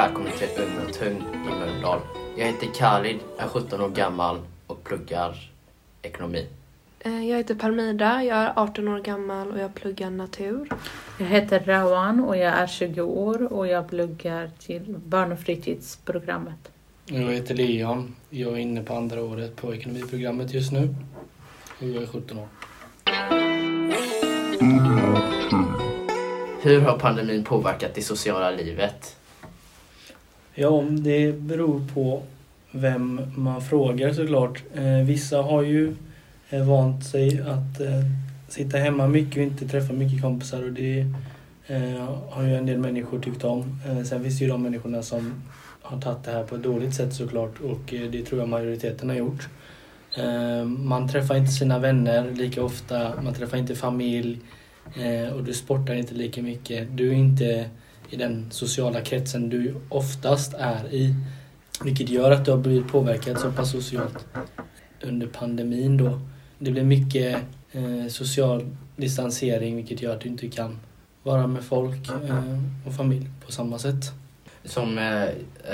välkommen till Tung i Mölndal. Jag heter Khalid, är 17 år gammal och pluggar ekonomi. Eh, Jag heter Parmida, jag är 18 år gammal och jag pluggar natur. Jag heter Rawan och jag är 20 år och jag pluggar till barn och fritidsprogrammet. Jag heter Leon. Jag är inne på andra året på ekonomiprogrammet just nu. Och jag är 17 år. Hur har pandemin påverkat det sociala livet? Ja, det beror på vem man frågar såklart. Eh, vissa har ju eh, vant sig att eh, sitta hemma mycket och inte träffa mycket kompisar och det har ju en del människor tyckt om. Sen finns det ju de människorna som har tagit det här på ett dåligt sätt såklart och det tror jag majoriteten har gjort. Man träffar inte sina vänner lika ofta, man träffar inte familj och du sportar inte lika mycket. Du är inte i den sociala kretsen du oftast är i. Vilket gör att du har blivit påverkad så pass socialt under pandemin då. Det blir mycket eh, social distansering vilket gör att du inte kan vara med folk eh, och familj på samma sätt. Som eh,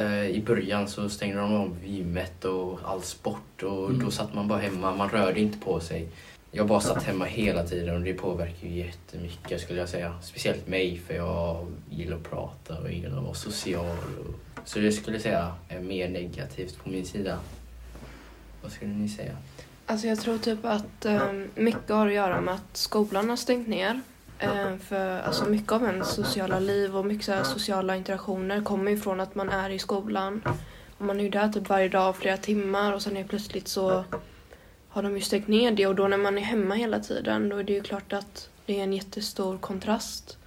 eh, i början så stängde de av gymmet och all sport och Mm. då satt man bara hemma, man rörde inte på sig. Jag bara satt hemma hela tiden och det påverkar ju jättemycket skulle jag säga. Speciellt mig för jag gillar att prata och gillar att vara social. Och, så det skulle jag säga är mer negativt på min sida. Vad skulle ni säga? Alltså jag tror typ att eh, mycket har att göra med att skolan har stängt ner. Eh, för alltså mycket av ens sociala liv och mycket så här sociala interaktioner kommer ju från att man är i skolan. Och man är ju där typ varje dag flera timmar och sen är plötsligt så har de ju stängt ner det och då när man är hemma hela tiden då är det ju klart att det är en jättestor kontrast.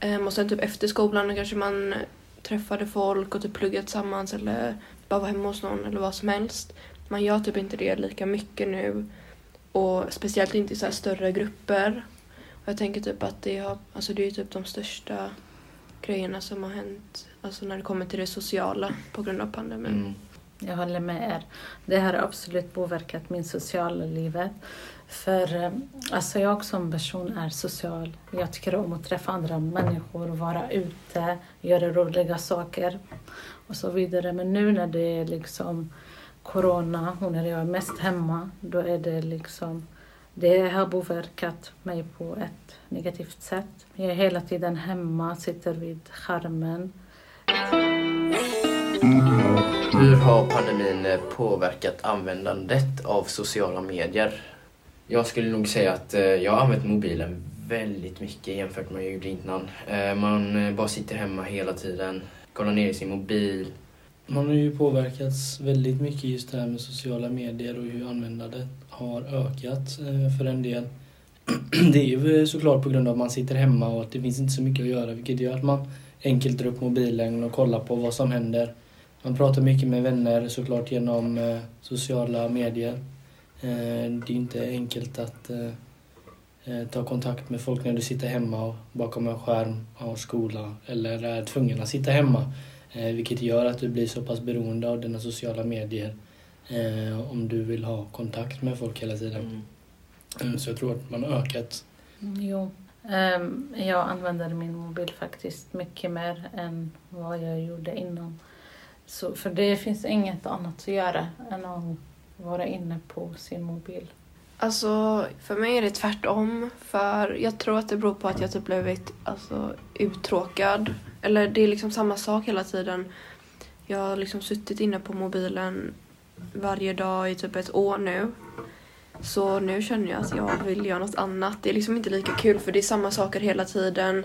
Eh, och sen typ efter skolan då kanske man träffade folk och typ pluggade tillsammans eller bara var hemma hos någon eller vad som helst. Man gör typ inte det lika mycket nu. Och speciellt inte i så här större grupper. Och jag tänker typ att det, har, alltså det är typ de största grejerna som har hänt alltså när det kommer till det sociala på grund av pandemin. Mm. Jag håller med er. Det har absolut påverkat min sociala livet. För eh, alltså jag som person är social. Jag tycker om att träffa andra människor, vara ute, göra roliga saker och så vidare. Men nu när det är liksom corona och när jag är mest hemma, då är det liksom det har påverkat mig på ett negativt sätt. Jag är hela tiden hemma, sitter vid skärmen. Mm. Hur har pandemin eh, påverkat användandet av sociala medier? Jag skulle nog säga att eh, jag har använt mobilen väldigt mycket jämfört med vad jag gjorde innan. Eh, Man bara sitter hemma hela tiden, kollar ner i sin mobil. Man har ju påverkats väldigt mycket just det här med sociala medier och hur användandet har ökat för en del. Det är ju såklart på grund av att man sitter hemma och att det finns inte så mycket att göra vilket gör att man enkelt drar upp mobilen och kollar på vad som händer. Man pratar mycket med vänner såklart genom eh, sociala medier. Eh, det är inte enkelt att eh, eh, ta kontakt med folk när du sitter hemma och bakom en skärm har skola eller är tvungen att sitta hemma. Eh, vilket gör att du blir så pass beroende av dina sociala medier eh, om du vill ha kontakt med folk hela tiden. Mm. Mm, så jag tror att man har ökat. Jo. Ehm, jag använder min mobil faktiskt mycket mer än vad jag gjorde innan. Så, för det finns inget annat att göra än att vara inne på sin mobil. Alltså för mig är det tvärtom. För jag tror att det beror på att jag typ blivit alltså, uttråkad. Eller det är liksom samma sak hela tiden. Jag har liksom suttit inne på mobilen varje dag i typ ett år nu. Så nu känner jag att jag vill göra något annat. Det är liksom inte lika kul för det är samma saker hela tiden.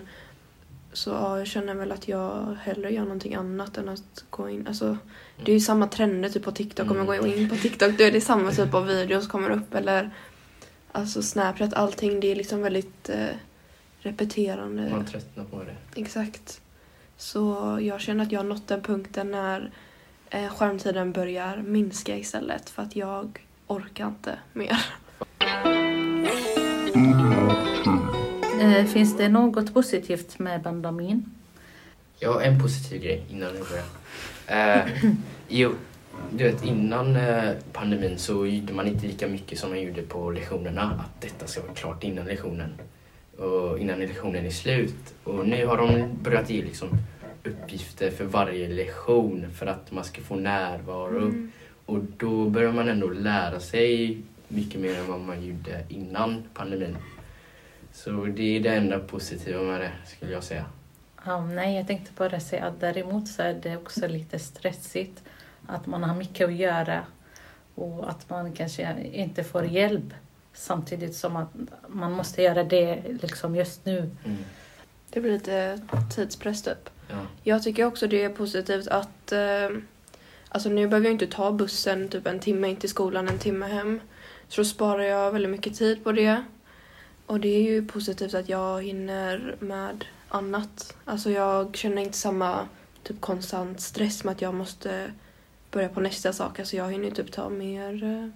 Så ja, jag känner väl att jag hellre gör någonting annat än att gå in. Alltså, det är ju samma trender typ på TikTok. Om jag går in på TikTok då är det samma typ av videos som kommer upp. Eller alltså Snapchat, allting. Det är liksom väldigt eh, repeterande. Man tröttnar på det. Exakt. Så jag känner att jag har nått den punkten när eh, skärmtiden börjar minska istället. För att jag orkar inte mer. Eh, finns det något positivt med pandemin? Ja, en positiv grej innan vi börjar. Eh, jo, du vet innan eh, pandemin så gjorde man inte lika mycket som man gjorde på lektionerna. Att detta ska vara klart innan lektionen. Och innan lektionen är slut. Och nu har de börjat ge liksom uppgifter för varje lektion för att man ska få närvaro. Mm. Och då börjar man ändå lära sig mycket mer än vad man gjorde innan pandemin. Så det är det enda positiva med det, skulle jag säga. Ja, nej, jag tänkte bara säga att däremot så är det också lite stressigt. Att man har mycket att göra och att man kanske inte får hjälp samtidigt som att man måste göra det liksom just nu. Mm. Det blir lite tidspress typ. Ja. Jag tycker också det är positivt att eh, Alltså nu behöver jag inte ta bussen typ en timme in till skolan, en timme hem. Så då sparar jag väldigt mycket tid på det. Och det är ju positivt att jag hinner med annat. Alltså jag känner inte samma typ konstant stress med att jag måste börja på nästa sak. Alltså jag hinner typ ta mer, eh,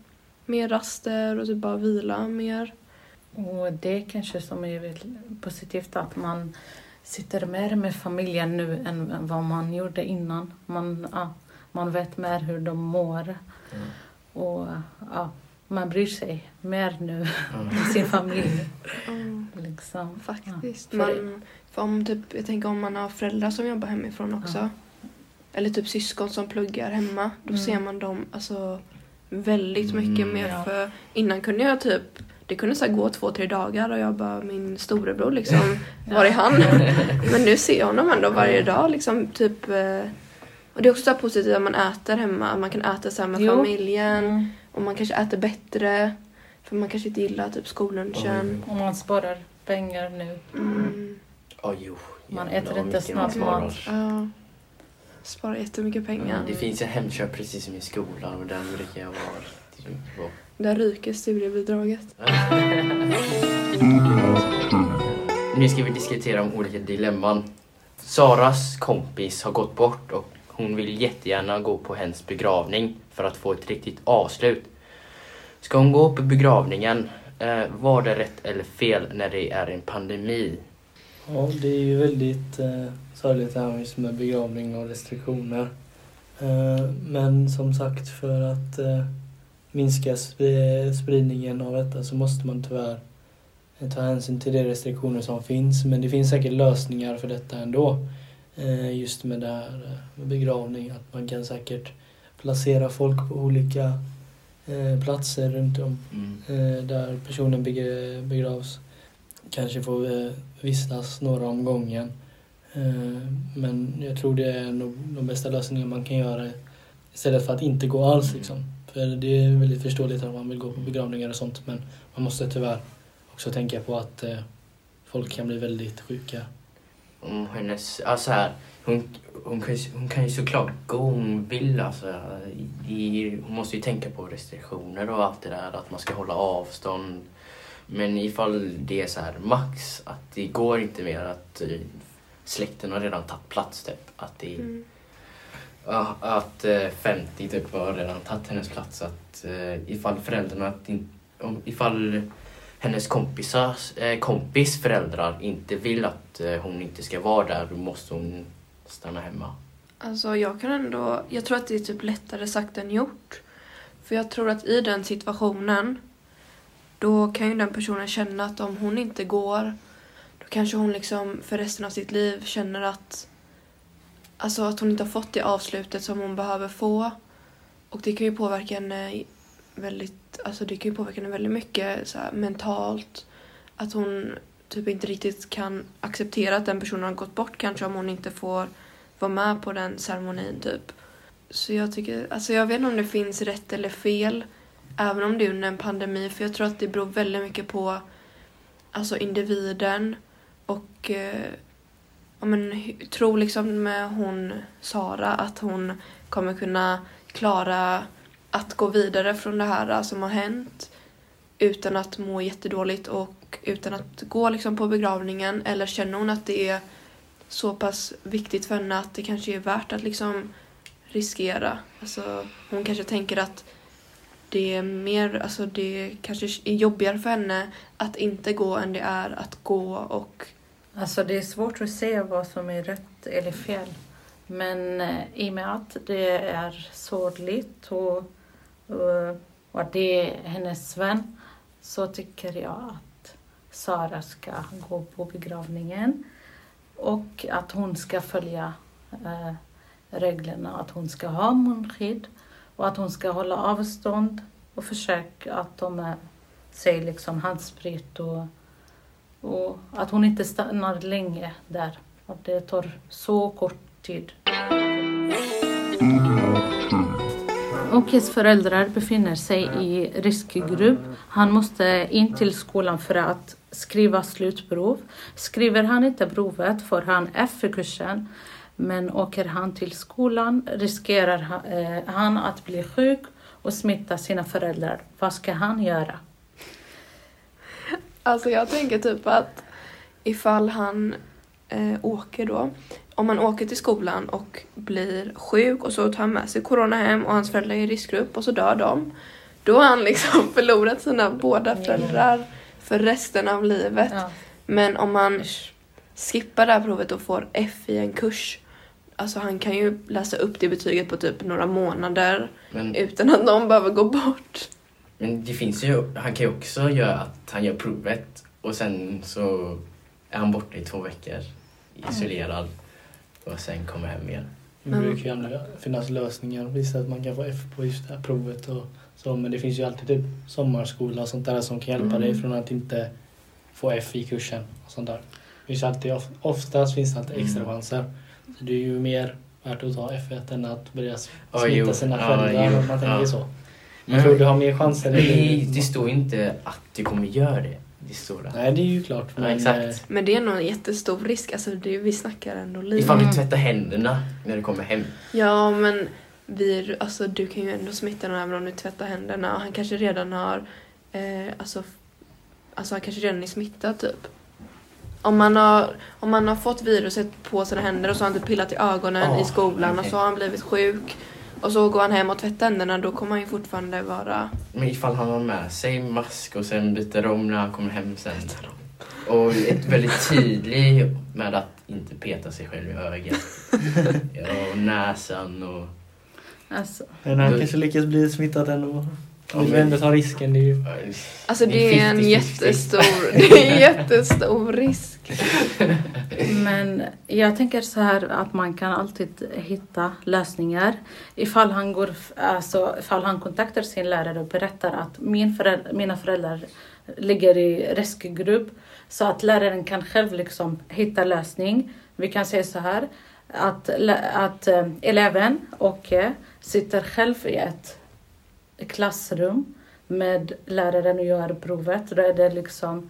mer raster och typ bara vila mer. Och det kanske som är väldigt positivt att man sitter mer med familjen nu än vad man gjorde innan. Man, ja, man vet mer hur de mår Mm. och ja, man bryr sig mer nu Mm. om sin familj. Mm. Liksom. Faktiskt. Ja, man, för- om typ, jag tänker om man har föräldrar som jobbar hemifrån också. Ja. Eller typ syskon som pluggar hemma. Då Mm. ser man dem alltså, väldigt mycket Mm, mer. ja. För innan kunde jag typ det kunde så gå två, tre dagar och jag bara min storebror liksom, var är han? Men nu ser jag honom ändå varje dag liksom typ eh, och det är också så positivt att man äter hemma, man kan äta så här med Jo. familjen Mm. Och man kanske äter bättre för man kanske inte gillar typ skollunchen. Och man sparar pengar nu. Mm. Ja, jo. Man äter inte snabbmat. sparar. Ja. Sparar jättemycket pengar. Mm, Det finns en Hemköp precis som i skolan och den brukar jag vara mycket på. Där ryker studiebidraget. Nu ska vi diskutera om olika dilemman. Saras kompis har gått bort och hon vill jättegärna gå på hens begravning för att få ett riktigt avslut. Ska hon gå på begravningen? Eh, var det rätt eller fel när det är en pandemi? Ja, det är ju väldigt eh, sorgligt det här med begravning och restriktioner. Eh, men som sagt, för att eh, minska sp- spridningen av detta så måste man tyvärr eh, ta hänsyn till de restriktioner som finns. Men det finns säkert lösningar för detta ändå. Eh, just med det här eh, med begravning, att man kan säkert placera folk på olika eh, platser runt om Mm. där personen beg- begravs. Kanske får vistas några om gången. Men jag tror det är nog de bästa lösningarna man kan göra istället för att inte gå alls. Liksom. För det är väldigt förståeligt att man vill gå på begravningar och sånt men man måste tyvärr också tänka på att folk kan bli väldigt sjuka. Om hennes, alltså här, hon, hon, kan, hon kan ju såklart gå om hon vill. Alltså, i, hon måste ju tänka på restriktioner och allt det där, att man ska hålla avstånd. Men ifall det är så här max, att det går inte mer att eh, släkten har redan tagit plats typ. Att, det, Mm. ja, att eh, 50 typ har redan tagit hennes plats. Att eh, ifall föräldrarna, om, ifall hennes kompisars, eh, kompis föräldrar inte vill att eh, hon inte ska vara där, då måste hon stanna hemma. Alltså jag kan ändå, jag tror att det är typ lättare sagt än gjort. För jag tror att i den situationen då kan ju den personen känna att om hon inte går då kanske hon liksom för resten av sitt liv känner att alltså att hon inte har fått det avslutet som hon behöver få. Och det kan ju påverka henne väldigt, alltså det kan ju påverka henne väldigt mycket så här, mentalt. Att hon typ inte riktigt kan acceptera att den personen har gått bort kanske om hon inte får vara med på den ceremonin typ. Så jag tycker, alltså jag vet inte om det finns rätt eller fel. Även om det är under en pandemi. För jag tror att det beror väldigt mycket på alltså individen. Och eh, ja, men, tror liksom med hon Sara att hon kommer kunna klara att gå vidare från det här äh, som har hänt. Utan att må jättedåligt och utan att gå liksom på begravningen. Eller känner hon att det är så pass viktigt för henne att det kanske är värt att liksom riskera. Alltså, hon kanske tänker att det är mer, alltså det kanske är jobbigare för henne att inte gå än det är att gå och Alltså det är svårt att se vad som är rätt eller fel. Men eh, i och med att det är sorgligt och, Eh, och, att det är hennes vän. Så tycker jag att Sara ska gå på begravningen. Och att hon ska följa eh, reglerna. Att hon ska ha munskydd. Och att hon ska hålla avstånd och försöka att ta med sig liksom handsprit och, och att hon inte stannar länge där. Att det tar så kort tid. Mm. Okis föräldrar befinner sig i riskgrupp. Han måste in till skolan för att skriva slutprov. Skriver han inte provet får han F för kursen. Men åker han till skolan riskerar eh, han att bli sjuk och smitta sina föräldrar. Vad ska han göra? Alltså jag tänker typ att ifall han eh, åker då, om man åker till skolan och blir sjuk och så tar han med sig corona hem och hans föräldrar är i riskgrupp och så dör de. Då har han liksom förlorat sina båda föräldrar för resten av livet. Ja. Men om man skippar det här provet och får F i en kurs Alltså han kan ju läsa upp det betyget på typ några månader men, utan att någon behöver gå bort. Men det finns ju, han kan ju också göra att han gör provet och sen så är han borta i två veckor isolerad och sen kommer hem igen. Det brukar ju finnas lösningar. Visst att man kan få F på just det här provet och så, men det finns ju alltid typ sommarskola och sånt där som kan hjälpa mm. dig från att inte få F i kursen och sånt där. Det finns alltid, oftast finns det alltid extra mm. chanser. Så det är ju mer värt att ta F1 än att börja smitta oh, sina föräldrar oh, om man tänker så. Jag tror du har mer chanser. Nej, det står inte att du kommer göra det. Det det. Nej, det är ju klart. Men, ja, exakt. men det är nog en jättestor risk. Alltså, det, vi snackar ändå lite. Ifall du tvättar händerna när du kommer hem. Ja, men vi, alltså, du kan ju ändå smitta någon även om du tvättar händerna. Han kanske redan har... Eh, alltså, alltså, han kanske redan är smittad typ. Om man, har, om man har fått viruset på sina händer och så har han inte pillat i ögonen oh, i skolan okay. och så har han blivit sjuk och så går han hem och tvättar händerna då kommer han ju fortfarande vara... Men ifall han har med sig mask och sen byter om när han kommer hem sen. Och är väldigt tydlig med att inte peta sig själv i ögat. och näsan och... Alltså. Men han kanske lyckas bli smittad ändå. Om vi ändå tar risken. Det är ju... Alltså det är en jättestor, det är en jättestor risk. Men jag tänker så här att man kan alltid hitta lösningar. Ifall han, går, alltså, ifall han kontaktar sin lärare och berättar att min föräldrar, mina föräldrar ligger i riskgrupp. Så att läraren kan själv liksom hitta lösning. Vi kan säga så här att, att eh, eleven och sitter själv i ett klassrum med läraren och gör provet. Då är det liksom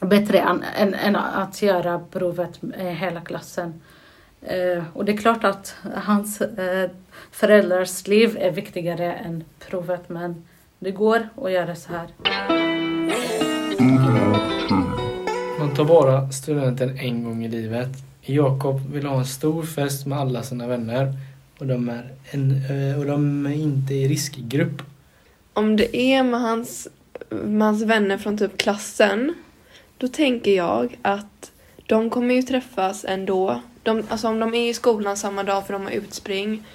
bättre än, än, än att göra provet med hela klassen. Eh, och det är klart att hans eh, föräldrars liv är viktigare än provet men det går att göra så här. Man tar bara studenten en gång i livet. Jakob vill ha en stor fest med alla sina vänner och de är, en, eh, och de är inte i riskgrupp. Om det är med hans, med hans vänner från typ klassen, då tänker jag att de kommer ju träffas ändå. De, alltså om de är i skolan samma dag för de har utspring,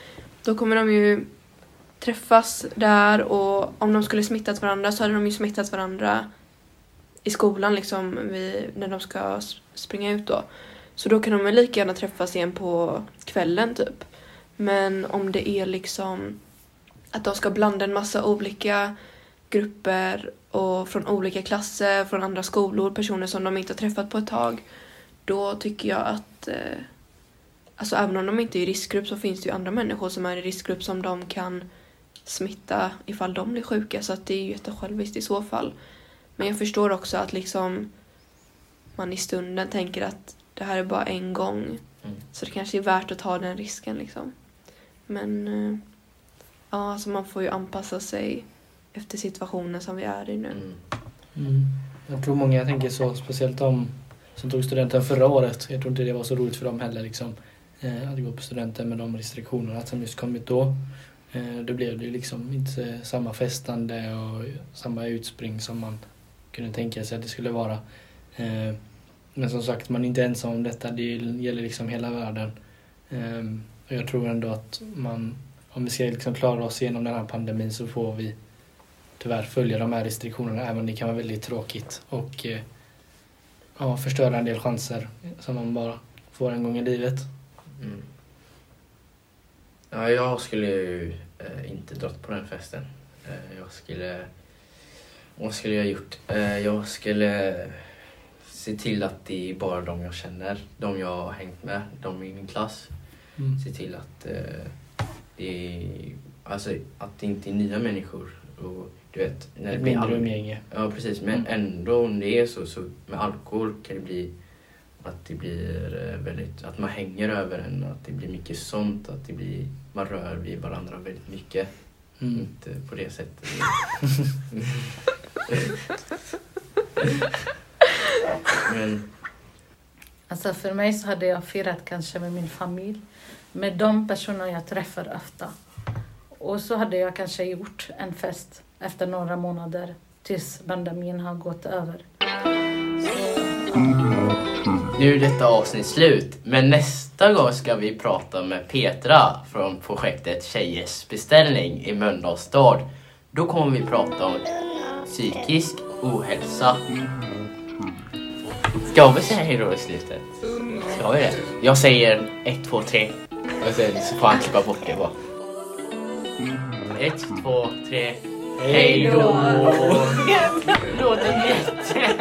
då kommer de ju träffas där och om de skulle smittat varandra så hade de ju smittat varandra i skolan liksom vid, när de ska springa ut då. Så då kan de väl lika gärna träffas igen på kvällen typ. Men om det är liksom att de ska blanda en massa olika grupper och från olika klasser, från andra skolor, personer som de inte har träffat på ett tag. Då tycker jag att eh, Alltså även om de inte är i riskgrupp så finns det ju andra människor som är i riskgrupp som de kan smitta ifall de blir sjuka så att det är ju jättesjälviskt i så fall. Men jag förstår också att liksom man i stunden tänker att det här är bara en gång. Mm. Så det kanske är värt att ta den risken liksom. Men eh, ja, alltså man får ju anpassa sig efter situationen som vi är i nu. Mm. Mm. Jag tror många tänker så, speciellt de som tog studenten förra året. Jag tror inte det var så roligt för dem heller liksom, eh, att gå på studenten med de restriktionerna som just kommit då. Eh, då blev det liksom inte samma festande och samma utspring som man kunde tänka sig att det skulle vara. Eh, men som sagt, man är inte ensam om detta. Det gäller liksom hela världen. Och jag tror ändå att man, om vi ska liksom klara oss igenom den här pandemin så får vi tyvärr följa de här restriktionerna även om det kan vara väldigt tråkigt och eh, ja, förstöra en del chanser som man bara får en gång i livet. Mm. Ja, jag skulle ju eh, inte dragit på den festen. Eh, jag skulle... Vad skulle jag gjort? Eh, jag skulle se till att det är bara de jag känner, de jag har hängt med, de i min klass. Mm. Se till att eh, det är, alltså, att det inte är nya människor. Och, du vet, när Ett mindre umgänge. Ja, precis. Men Mm. ändå om det är så, så med alkohol kan det bli att det blir eh, väldigt, att man hänger över en, att det blir mycket sånt, att det blir, man rör vid varandra väldigt mycket. Mm. Inte på det sättet. Men, Alltså för mig så hade jag firat kanske med min familj, med de personer jag träffar ofta. Och så hade jag kanske gjort en fest efter några månader tills pandemin har gått över. nu är detta avsnitt slut, men nästa gång ska vi prata med Petra från projektet Tjejers beställning i Mölndals stad. Då kommer vi prata om psykisk ohälsa. Ska vi säga hejdå i slutet? Ska vi det? Jag säger ett, två, tre. Och sen så får han klippa bort det bara. Ett, två, tre. Hej då! Låter jätte...